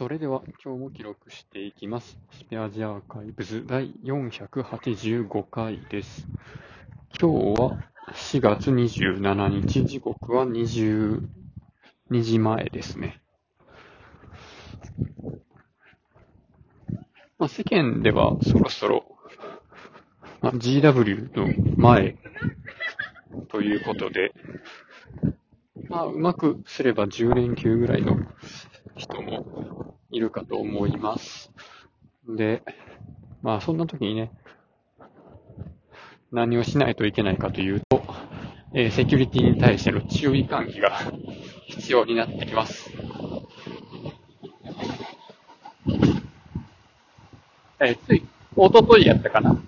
それでは今日も記録していきます。スペアジアーカイブズ第485回です。今日は4月27日、時刻は22時前ですね。まあ、世間ではそろそろ、まあ、GW の前ということで、まあ、うまくすれば10連休ぐらいの人もいるかと思います。で、まあそんな時にね、何をしないといけないかというと、えーセキュリティに対しての注意喚起が必要になってきます。えーつい、おとといやったかな。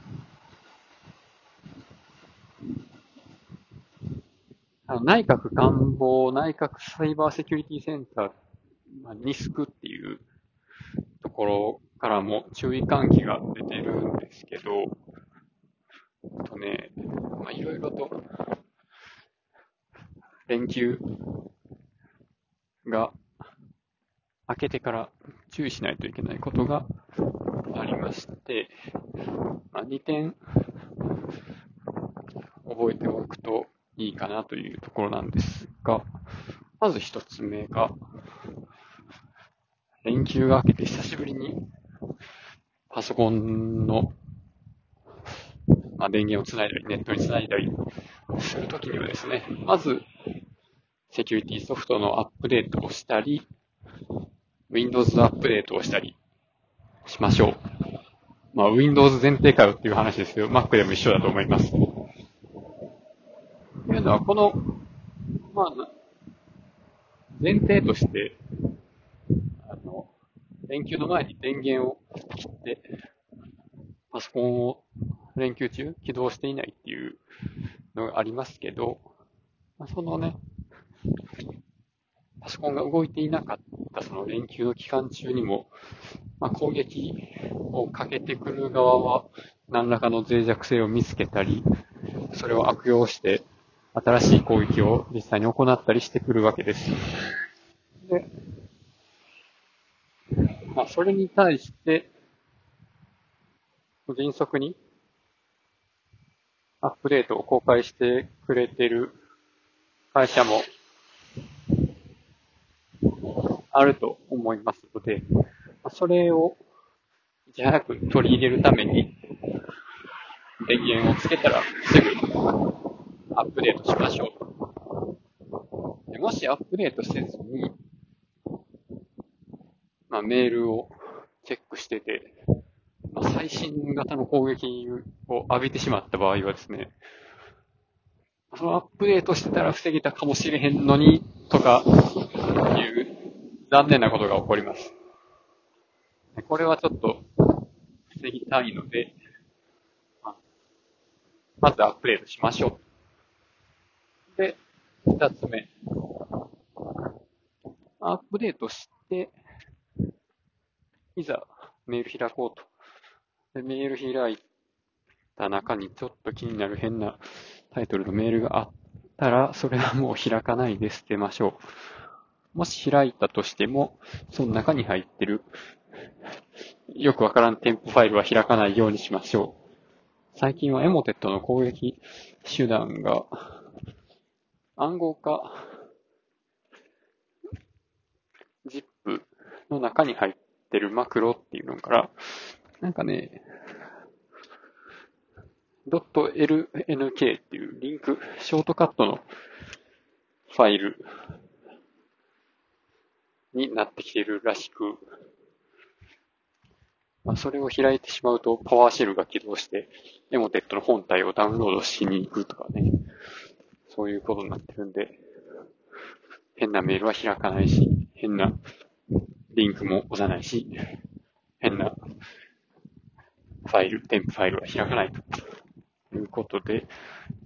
あの内閣官房内閣サイバーセキュリティセンター、まあ、ニスクっていうところからも注意喚起が出てるんですけど、あとね、まあ、いろいろと連休が明けてから注意しないといけないことがありまして、まあ、2点覚えておくといいかなというところなんですが、まず一つ目が、連休が明けて久しぶりにパソコンの、まあ、電源をつないだり、ネットにつないだりするときにはですね、まず、セキュリティソフトのアップデートをしたり、Windows アップデートをしたりしましょう。まあ、Windows 前提かよっていう話ですけど、Mac でも一緒だと思います。というのは、この、まあ、前提として、連休の前に電源を切って、パソコンを連休中起動していないっていうのがありますけど、まあそのね、パソコンが動いていなかったその連休の期間中にも、まあ、攻撃をかけてくる側は何らかの脆弱性を見つけたり、それを悪用して新しい攻撃を実際に行ったりしてくるわけです。で、まあ、それに対して、迅速にアップデートを公開してくれてる会社もあると思いますので、それをいち早く取り入れるために、電源をつけたらすぐアップデートしましょう。もしアップデートせずに、まあ、メールをチェックしてて、まあ、最新型の攻撃を浴びてしまった場合はですね、そのアップデートしてたら防げたかもしれへんのに、とか、いう残念なことが起こります。これはちょっと防ぎたいので、まあまずアップデートしましょう。で、二つ目。アップデートして、いざメール開こうと。でメール開いた中にちょっと気になる変なタイトルのメールがあったら、それはもう開かないで捨てましょう。もし開いたとしても、その中に入ってる、よくわからん添付ファイルは開かないようにしましょう。最近はエモテットの攻撃手段が、暗号化、ZIP の中に入ってってるマクロっていうのから、なんかね、.lnk っていうリンク、ショートカットのファイルになってきてるらしく、まあ、それを開いてしまうとパワーシェルが起動して、エモテットの本体をダウンロードしに行くとかね、そういうことになってるんで、変なメールは開かないし、変なリンクも押さないし、変なファイル、添付ファイルは開かないということで、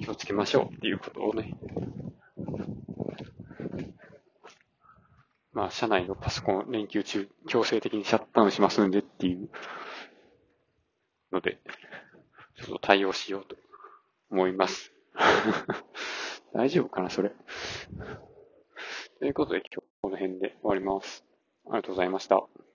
気をつけましょうっていうことをね、まあ、社内のパソコン連休中、強制的にシャットダウンしますんでっていうので、ちょっと対応しようと思います。大丈夫かな、それ。ということで、今日この辺で終わります。ありがとうございました。